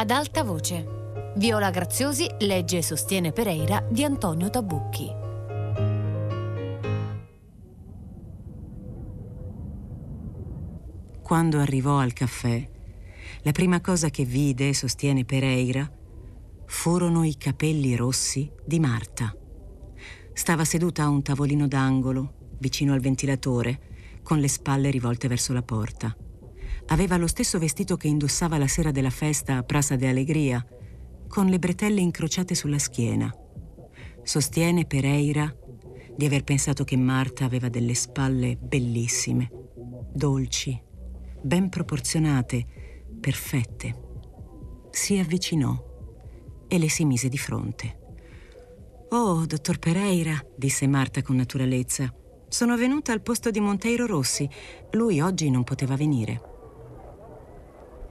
Ad alta voce. Viola Graziosi legge e sostiene Pereira di Antonio Tabucchi. Quando arrivò al caffè, la prima cosa che vide, sostiene Pereira, furono i capelli rossi di Marta. Stava seduta a un tavolino d'angolo, vicino al ventilatore, con le spalle rivolte verso la porta. Aveva lo stesso vestito che indossava la sera della festa a Prasa de Alegria, con le bretelle incrociate sulla schiena. Sostiene Pereira di aver pensato che Marta aveva delle spalle bellissime, dolci, ben proporzionate, perfette. Si avvicinò e le si mise di fronte. Oh, dottor Pereira, disse Marta con naturalezza, sono venuta al posto di Monteiro Rossi. Lui oggi non poteva venire.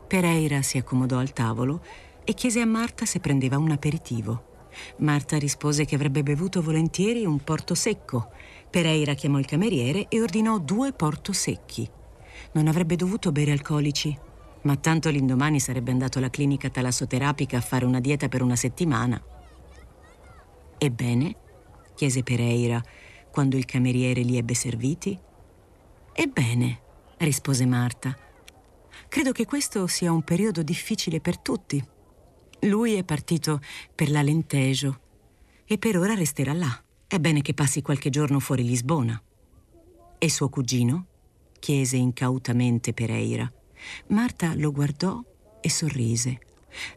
Pereira si accomodò al tavolo e chiese a Marta se prendeva un aperitivo. Marta rispose che avrebbe bevuto volentieri un porto secco. Pereira chiamò il cameriere e ordinò due porto secchi. Non avrebbe dovuto bere alcolici, ma tanto l'indomani sarebbe andato alla clinica talassoterapica a fare una dieta per una settimana. Ebbene? chiese Pereira quando il cameriere li ebbe serviti. Ebbene, rispose Marta, credo che questo sia un periodo difficile per tutti. Lui è partito per l'Alentejo e per ora resterà là. È bene che passi qualche giorno fuori Lisbona. E suo cugino? chiese incautamente Pereira. Marta lo guardò e sorrise.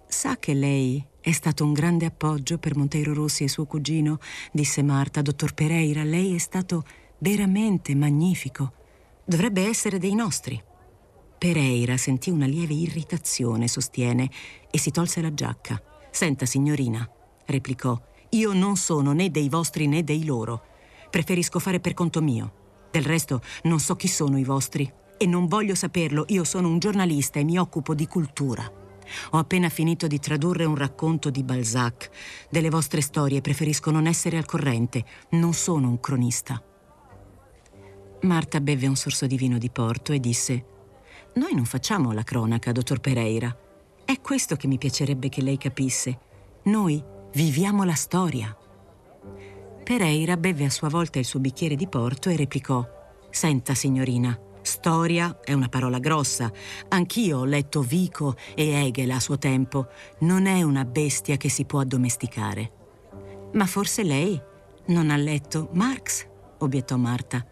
Sa che lei è stato un grande appoggio per Monteiro Rossi e suo cugino, disse Marta. Dottor Pereira, lei è stato veramente magnifico. Dovrebbe essere dei nostri. Pereira sentì una lieve irritazione, sostiene, e si tolse la giacca. Senta, signorina, replicò, io non sono né dei vostri né dei loro. Preferisco fare per conto mio. Del resto non so chi sono i vostri e non voglio saperlo, io sono un giornalista e mi occupo di cultura. Ho appena finito di tradurre un racconto di Balzac. Delle vostre storie preferisco non essere al corrente, non sono un cronista. Marta beve un sorso di vino di Porto e disse: Noi non facciamo la cronaca, dottor Pereira. È questo che mi piacerebbe che lei capisse. Noi viviamo la storia. Pereira beve a sua volta il suo bicchiere di porto e replicò: Senta, signorina, storia è una parola grossa. Anch'io ho letto Vico e Hegel a suo tempo. Non è una bestia che si può addomesticare. Ma forse lei non ha letto Marx? obiettò Marta.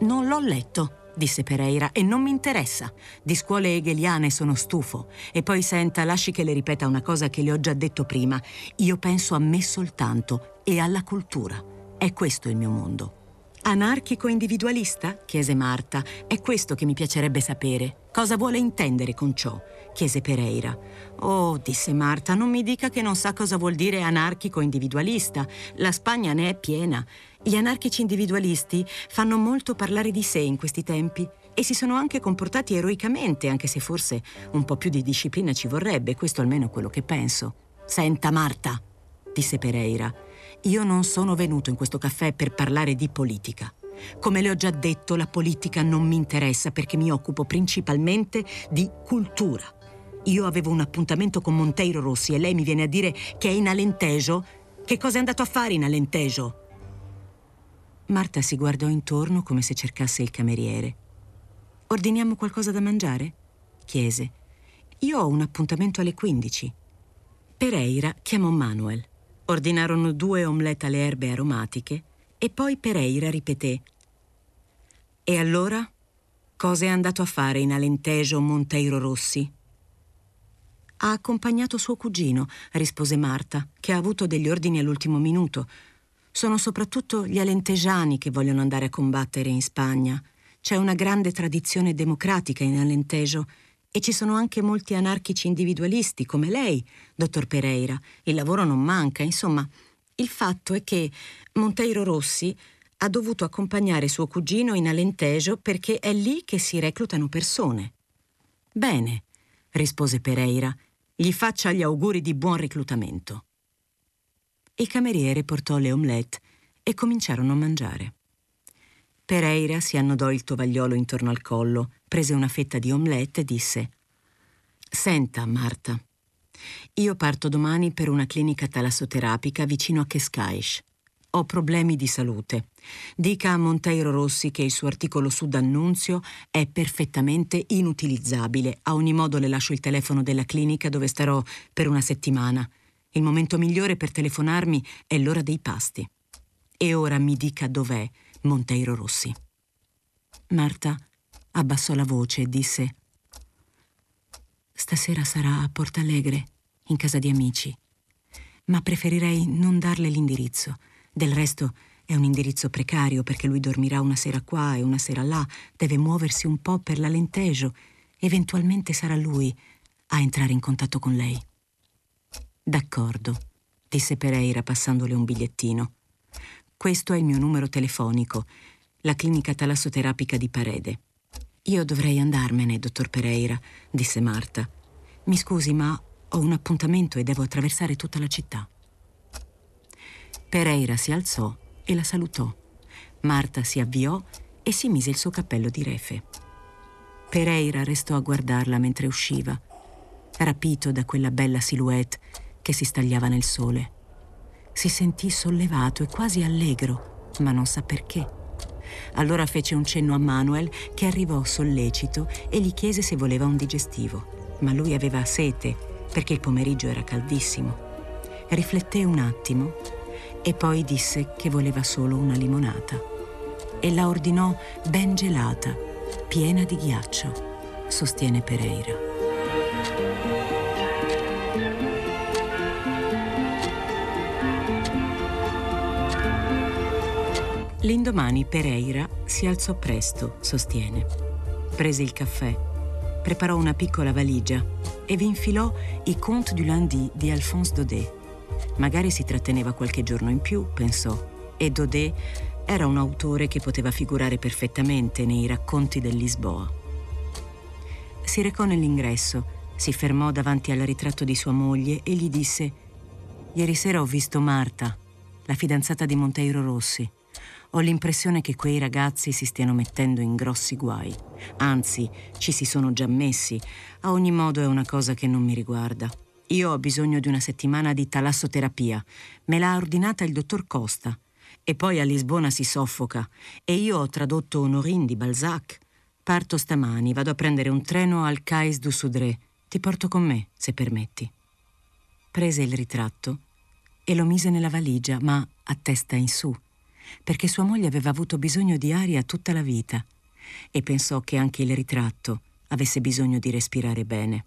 Non l'ho letto, disse Pereira, e non mi interessa. Di scuole hegeliane sono stufo. E poi senta, lasci che le ripeta una cosa che le ho già detto prima. Io penso a me soltanto e alla cultura. È questo il mio mondo. Anarchico individualista? chiese Marta. È questo che mi piacerebbe sapere. Cosa vuole intendere con ciò? chiese Pereira. Oh, disse Marta, non mi dica che non sa cosa vuol dire anarchico individualista. La Spagna ne è piena. Gli anarchici individualisti fanno molto parlare di sé in questi tempi e si sono anche comportati eroicamente, anche se forse un po' più di disciplina ci vorrebbe, questo almeno è quello che penso. Senta, Marta, disse Pereira. Io non sono venuto in questo caffè per parlare di politica. Come le ho già detto, la politica non mi interessa perché mi occupo principalmente di cultura. Io avevo un appuntamento con Monteiro Rossi e lei mi viene a dire che è in Alentejo. Che cosa è andato a fare in Alentejo? Marta si guardò intorno come se cercasse il cameriere. Ordiniamo qualcosa da mangiare? chiese. Io ho un appuntamento alle 15. Pereira chiamò Manuel. Ordinarono due omelette alle erbe aromatiche e poi Pereira ripeté. E allora? Cosa è andato a fare in Alentejo Monteiro Rossi? Ha accompagnato suo cugino, rispose Marta, che ha avuto degli ordini all'ultimo minuto. Sono soprattutto gli alentegiani che vogliono andare a combattere in Spagna. C'è una grande tradizione democratica in Alentejo e ci sono anche molti anarchici individualisti come lei, dottor Pereira. Il lavoro non manca, insomma. Il fatto è che Monteiro Rossi ha dovuto accompagnare suo cugino in Alentejo perché è lì che si reclutano persone. Bene, rispose Pereira, gli faccia gli auguri di buon reclutamento. Il cameriere portò le omelette e cominciarono a mangiare. Pereira si annodò il tovagliolo intorno al collo, prese una fetta di omelette e disse: Senta, Marta, Io parto domani per una clinica talassoterapica vicino a Cascais. Ho problemi di salute. Dica a Monteiro Rossi che il suo articolo su D'Annunzio è perfettamente inutilizzabile. A ogni modo le lascio il telefono della clinica dove starò per una settimana. Il momento migliore per telefonarmi è l'ora dei pasti. E ora mi dica dov'è Monteiro Rossi. Marta abbassò la voce e disse Stasera sarà a Porta Alegre, in casa di amici. Ma preferirei non darle l'indirizzo. Del resto è un indirizzo precario perché lui dormirà una sera qua e una sera là, deve muoversi un po' per l'Alentejo. Eventualmente sarà lui a entrare in contatto con lei. D'accordo, disse Pereira passandole un bigliettino. Questo è il mio numero telefonico, la clinica talassoterapica di Parede. Io dovrei andarmene, dottor Pereira, disse Marta. Mi scusi, ma ho un appuntamento e devo attraversare tutta la città. Pereira si alzò e la salutò. Marta si avviò e si mise il suo cappello di refe. Pereira restò a guardarla mentre usciva, rapito da quella bella silhouette che si stagliava nel sole. Si sentì sollevato e quasi allegro, ma non sa perché. Allora fece un cenno a Manuel che arrivò sollecito e gli chiese se voleva un digestivo. Ma lui aveva sete perché il pomeriggio era caldissimo. Rifletté un attimo e poi disse che voleva solo una limonata. E la ordinò ben gelata, piena di ghiaccio, sostiene Pereira. L'indomani Pereira si alzò presto, sostiene. Prese il caffè, preparò una piccola valigia e vi infilò i Contes du lundi di Alphonse Daudet Magari si tratteneva qualche giorno in più, pensò, e Daudet era un autore che poteva figurare perfettamente nei racconti del Lisboa. Si recò nell'ingresso, si fermò davanti al ritratto di sua moglie e gli disse Ieri sera ho visto Marta, la fidanzata di Monteiro Rossi. Ho l'impressione che quei ragazzi si stiano mettendo in grossi guai. Anzi, ci si sono già messi. A ogni modo è una cosa che non mi riguarda. Io ho bisogno di una settimana di talassoterapia. Me l'ha ordinata il dottor Costa. E poi a Lisbona si soffoca. E io ho tradotto Honorine di Balzac. Parto stamani, vado a prendere un treno al Cais du Soudré. Ti porto con me, se permetti. Prese il ritratto e lo mise nella valigia, ma a testa in su, perché sua moglie aveva avuto bisogno di aria tutta la vita e pensò che anche il ritratto avesse bisogno di respirare bene.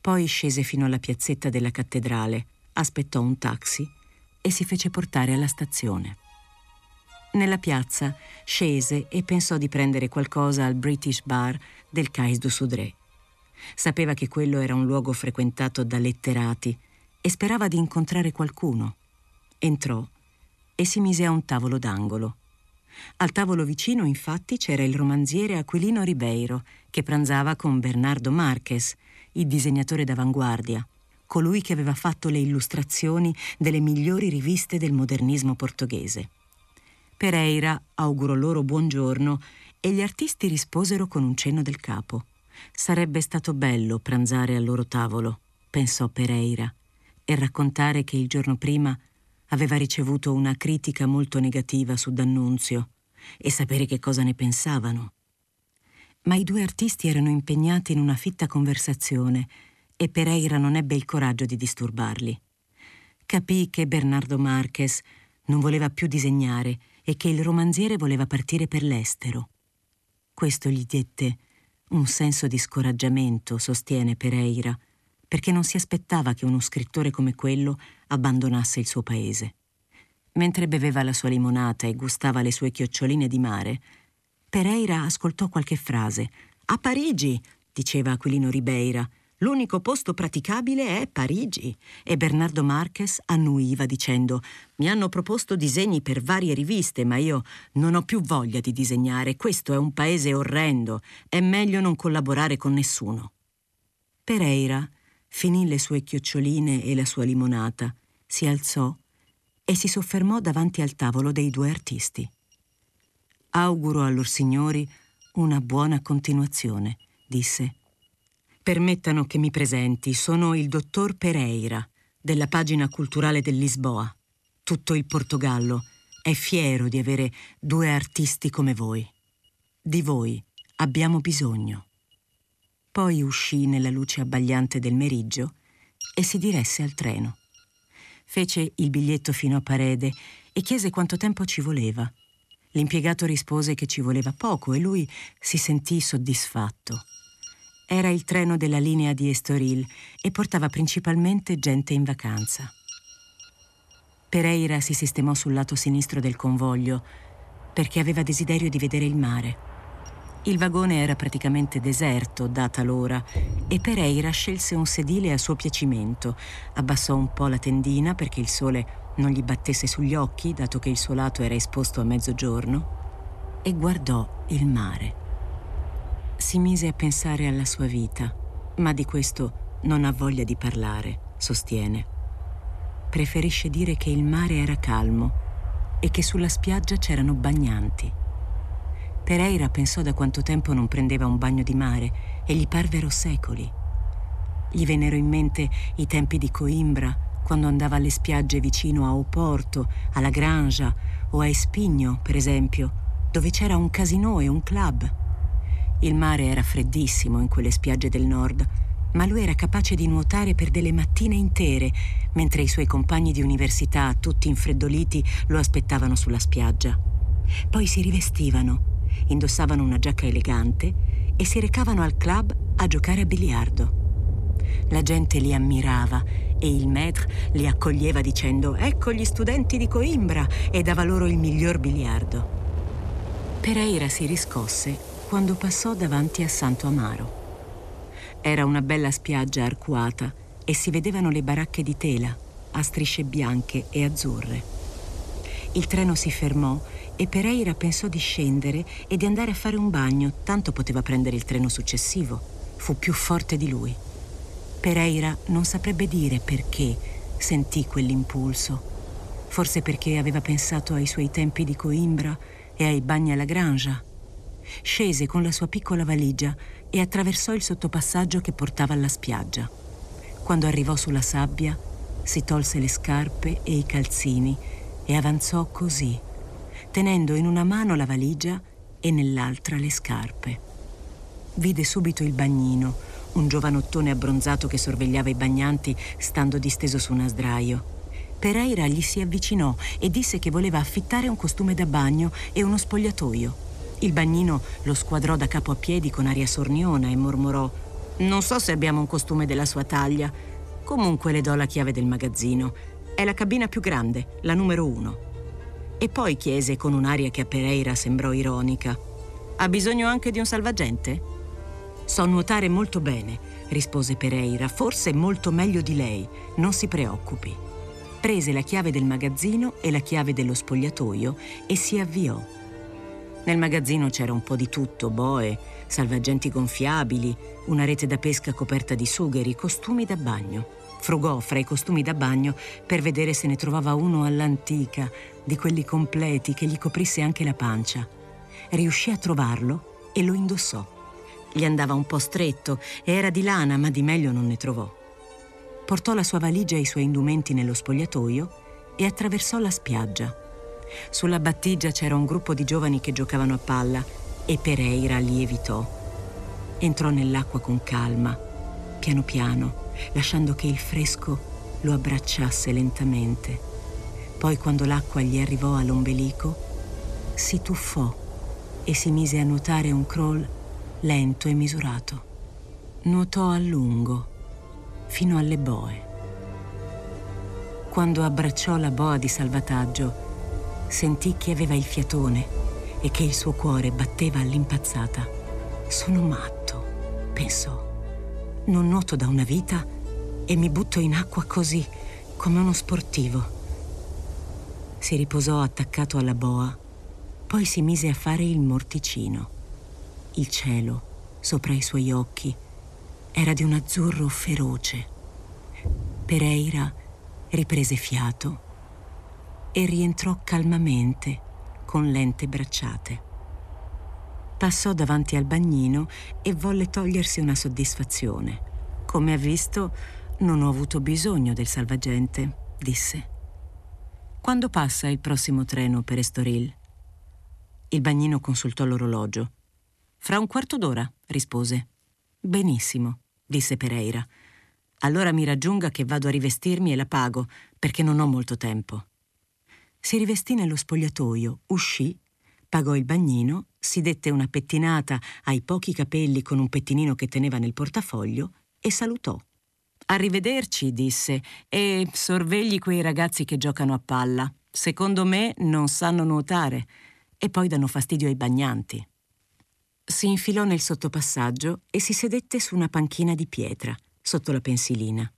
Poi scese fino alla piazzetta della cattedrale, aspettò un taxi e si fece portare alla stazione. Nella piazza scese e pensò di prendere qualcosa al British Bar del Cais du Soudré. Sapeva che quello era un luogo frequentato da letterati e sperava di incontrare qualcuno. Entrò e si mise a un tavolo d'angolo. Al tavolo vicino, infatti, c'era il romanziere Aquilino Ribeiro, che pranzava con Bernardo Marques, il disegnatore d'avanguardia, colui che aveva fatto le illustrazioni delle migliori riviste del modernismo portoghese. Pereira augurò loro buongiorno e gli artisti risposero con un cenno del capo. Sarebbe stato bello pranzare al loro tavolo, pensò Pereira, e raccontare che il giorno prima aveva ricevuto una critica molto negativa su D'Annunzio e sapere che cosa ne pensavano ma i due artisti erano impegnati in una fitta conversazione e Pereira non ebbe il coraggio di disturbarli. Capì che Bernardo Marques non voleva più disegnare e che il romanziere voleva partire per l'estero. Questo gli dette un senso di scoraggiamento, sostiene Pereira, perché non si aspettava che uno scrittore come quello abbandonasse il suo paese. Mentre beveva la sua limonata e gustava le sue chioccioline di mare, Pereira ascoltò qualche frase. A Parigi, diceva Aquilino Ribeira. L'unico posto praticabile è Parigi. E Bernardo Marques annuiva dicendo: Mi hanno proposto disegni per varie riviste, ma io non ho più voglia di disegnare. Questo è un paese orrendo. È meglio non collaborare con nessuno. Pereira finì le sue chioccioline e la sua limonata, si alzò e si soffermò davanti al tavolo dei due artisti. Auguro a lor signori una buona continuazione, disse. Permettano che mi presenti, sono il dottor Pereira, della pagina culturale del Lisboa. Tutto il Portogallo è fiero di avere due artisti come voi. Di voi abbiamo bisogno. Poi uscì nella luce abbagliante del meriggio e si diresse al treno. Fece il biglietto fino a Parede e chiese quanto tempo ci voleva. L'impiegato rispose che ci voleva poco e lui si sentì soddisfatto. Era il treno della linea di Estoril e portava principalmente gente in vacanza. Pereira si sistemò sul lato sinistro del convoglio perché aveva desiderio di vedere il mare. Il vagone era praticamente deserto, data l'ora, e Pereira scelse un sedile a suo piacimento. Abbassò un po' la tendina perché il sole non gli battesse sugli occhi, dato che il suo lato era esposto a mezzogiorno, e guardò il mare. Si mise a pensare alla sua vita, ma di questo non ha voglia di parlare, sostiene. Preferisce dire che il mare era calmo e che sulla spiaggia c'erano bagnanti. Pereira pensò da quanto tempo non prendeva un bagno di mare e gli parvero secoli. Gli vennero in mente i tempi di Coimbra, quando andava alle spiagge vicino a Oporto, alla Grangia o a Espigno, per esempio, dove c'era un casino e un club. Il mare era freddissimo in quelle spiagge del nord, ma lui era capace di nuotare per delle mattine intere, mentre i suoi compagni di università, tutti infreddoliti, lo aspettavano sulla spiaggia. Poi si rivestivano indossavano una giacca elegante e si recavano al club a giocare a biliardo. La gente li ammirava e il maître li accoglieva dicendo ecco gli studenti di Coimbra e dava loro il miglior biliardo. Pereira si riscosse quando passò davanti a Santo Amaro. Era una bella spiaggia arcuata e si vedevano le baracche di tela a strisce bianche e azzurre. Il treno si fermò e Pereira pensò di scendere e di andare a fare un bagno, tanto poteva prendere il treno successivo. Fu più forte di lui. Pereira non saprebbe dire perché sentì quell'impulso. Forse perché aveva pensato ai suoi tempi di Coimbra e ai bagni alla Grangia. Scese con la sua piccola valigia e attraversò il sottopassaggio che portava alla spiaggia. Quando arrivò sulla sabbia, si tolse le scarpe e i calzini e avanzò così tenendo in una mano la valigia e nell'altra le scarpe. Vide subito il bagnino, un giovanottone abbronzato che sorvegliava i bagnanti stando disteso su una sdraio. Pereira gli si avvicinò e disse che voleva affittare un costume da bagno e uno spogliatoio. Il bagnino lo squadrò da capo a piedi con aria sorniona e mormorò Non so se abbiamo un costume della sua taglia. Comunque le do la chiave del magazzino. È la cabina più grande, la numero uno. E poi chiese con un'aria che a Pereira sembrò ironica. Ha bisogno anche di un salvagente? So nuotare molto bene, rispose Pereira, forse molto meglio di lei. Non si preoccupi. Prese la chiave del magazzino e la chiave dello spogliatoio e si avviò. Nel magazzino c'era un po' di tutto, boe, salvagenti gonfiabili, una rete da pesca coperta di sugheri, costumi da bagno. Frugò fra i costumi da bagno per vedere se ne trovava uno all'antica, di quelli completi che gli coprisse anche la pancia. Riuscì a trovarlo e lo indossò. Gli andava un po' stretto e era di lana, ma di meglio non ne trovò. Portò la sua valigia e i suoi indumenti nello spogliatoio e attraversò la spiaggia. Sulla battigia c'era un gruppo di giovani che giocavano a palla e Pereira li evitò. Entrò nell'acqua con calma, piano piano, lasciando che il fresco lo abbracciasse lentamente. Poi quando l'acqua gli arrivò all'ombelico, si tuffò e si mise a nuotare un crawl lento e misurato. Nuotò a lungo, fino alle boe. Quando abbracciò la boa di salvataggio, sentì che aveva il fiatone e che il suo cuore batteva all'impazzata. Sono matto, pensò. Non nuoto da una vita e mi butto in acqua così, come uno sportivo. Si riposò attaccato alla boa, poi si mise a fare il morticino. Il cielo, sopra i suoi occhi, era di un azzurro feroce. Pereira riprese fiato e rientrò calmamente con lente bracciate. Passò davanti al bagnino e volle togliersi una soddisfazione. Come ha visto, non ho avuto bisogno del salvagente, disse. Quando passa il prossimo treno per Estoril? Il bagnino consultò l'orologio. Fra un quarto d'ora, rispose. Benissimo, disse Pereira. Allora mi raggiunga che vado a rivestirmi e la pago, perché non ho molto tempo. Si rivestì nello spogliatoio, uscì, pagò il bagnino, si dette una pettinata ai pochi capelli con un pettinino che teneva nel portafoglio e salutò. Arrivederci, disse, e sorvegli quei ragazzi che giocano a palla. Secondo me non sanno nuotare e poi danno fastidio ai bagnanti. Si infilò nel sottopassaggio e si sedette su una panchina di pietra, sotto la pensilina.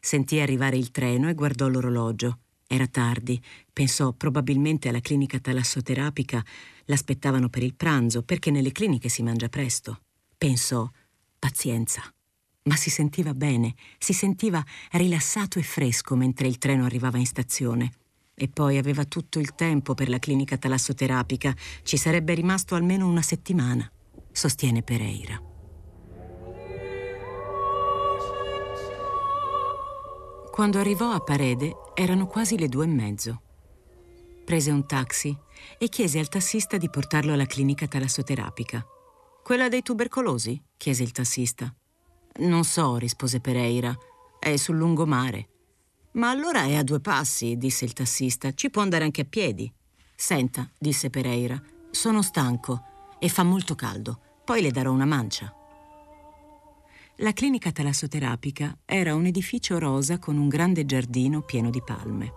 Sentì arrivare il treno e guardò l'orologio. Era tardi, pensò probabilmente alla clinica talassoterapica, l'aspettavano per il pranzo, perché nelle cliniche si mangia presto. Pensò, pazienza. Ma si sentiva bene, si sentiva rilassato e fresco mentre il treno arrivava in stazione. E poi aveva tutto il tempo per la clinica talassoterapica, ci sarebbe rimasto almeno una settimana, sostiene Pereira. Quando arrivò a Parede erano quasi le due e mezzo. Prese un taxi e chiese al tassista di portarlo alla clinica talassoterapica. Quella dei tubercolosi? chiese il tassista. Non so, rispose Pereira. È sul lungomare. Ma allora è a due passi, disse il tassista. Ci può andare anche a piedi. Senta, disse Pereira, sono stanco e fa molto caldo. Poi le darò una mancia. La clinica talassoterapica era un edificio rosa con un grande giardino pieno di palme.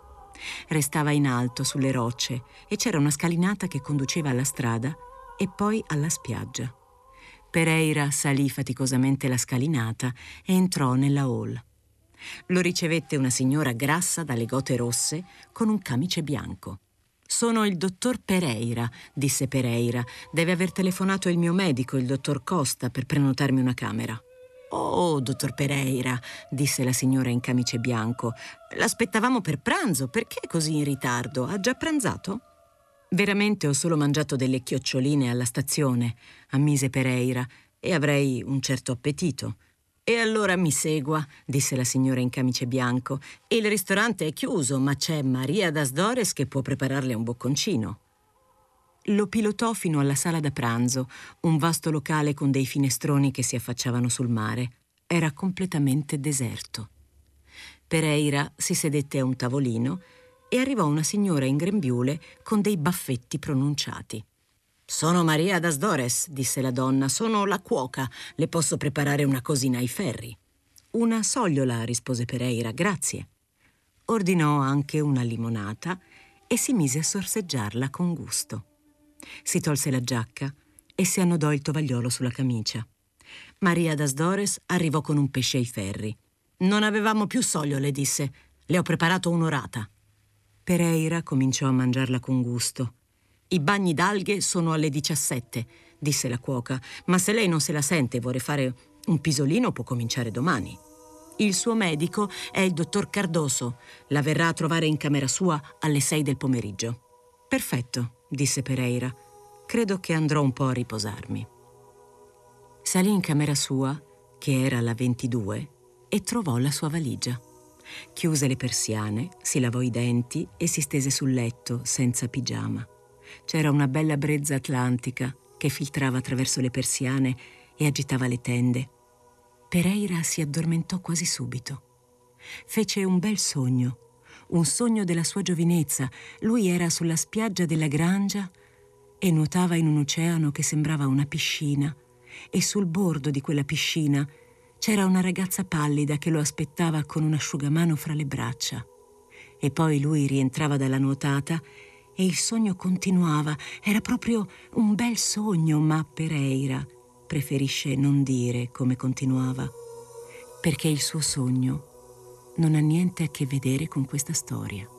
Restava in alto sulle rocce e c'era una scalinata che conduceva alla strada e poi alla spiaggia. Pereira salì faticosamente la scalinata e entrò nella hall. Lo ricevette una signora grassa dalle gote rosse con un camice bianco. Sono il dottor Pereira, disse Pereira. Deve aver telefonato il mio medico, il dottor Costa, per prenotarmi una camera. Oh, dottor Pereira, disse la signora in camice bianco, l'aspettavamo per pranzo, perché così in ritardo? Ha già pranzato? Veramente ho solo mangiato delle chioccioline alla stazione, ammise Pereira, e avrei un certo appetito. E allora mi segua, disse la signora in camice bianco. Il ristorante è chiuso, ma c'è Maria Dasdores che può prepararle un bocconcino. Lo pilotò fino alla sala da pranzo, un vasto locale con dei finestroni che si affacciavano sul mare. Era completamente deserto. Pereira si sedette a un tavolino e arrivò una signora in grembiule con dei baffetti pronunciati. Sono Maria Dasdores, disse la donna, sono la cuoca, le posso preparare una cosina ai ferri. Una sogliola, rispose Pereira, grazie. Ordinò anche una limonata e si mise a sorseggiarla con gusto. Si tolse la giacca e si annodò il tovagliolo sulla camicia. Maria Dasdores arrivò con un pesce ai ferri. Non avevamo più soglio, le disse. Le ho preparato un'orata. Pereira cominciò a mangiarla con gusto. I bagni d'alghe sono alle 17, disse la cuoca, ma se lei non se la sente e vuole fare un pisolino può cominciare domani. Il suo medico è il dottor Cardoso. La verrà a trovare in camera sua alle 6 del pomeriggio. Perfetto, disse Pereira. Credo che andrò un po' a riposarmi. Salì in camera sua, che era la 22, e trovò la sua valigia. Chiuse le persiane, si lavò i denti e si stese sul letto senza pigiama. C'era una bella brezza atlantica che filtrava attraverso le persiane e agitava le tende. Pereira si addormentò quasi subito. Fece un bel sogno un sogno della sua giovinezza. Lui era sulla spiaggia della Grangia e nuotava in un oceano che sembrava una piscina e sul bordo di quella piscina c'era una ragazza pallida che lo aspettava con un asciugamano fra le braccia. E poi lui rientrava dalla nuotata e il sogno continuava. Era proprio un bel sogno, ma Pereira preferisce non dire come continuava, perché il suo sogno non ha niente a che vedere con questa storia.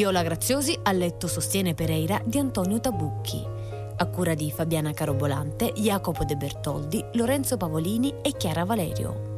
Viola Graziosi a letto sostiene Pereira di Antonio Tabucchi, a cura di Fabiana Carobolante, Jacopo De Bertoldi, Lorenzo Pavolini e Chiara Valerio.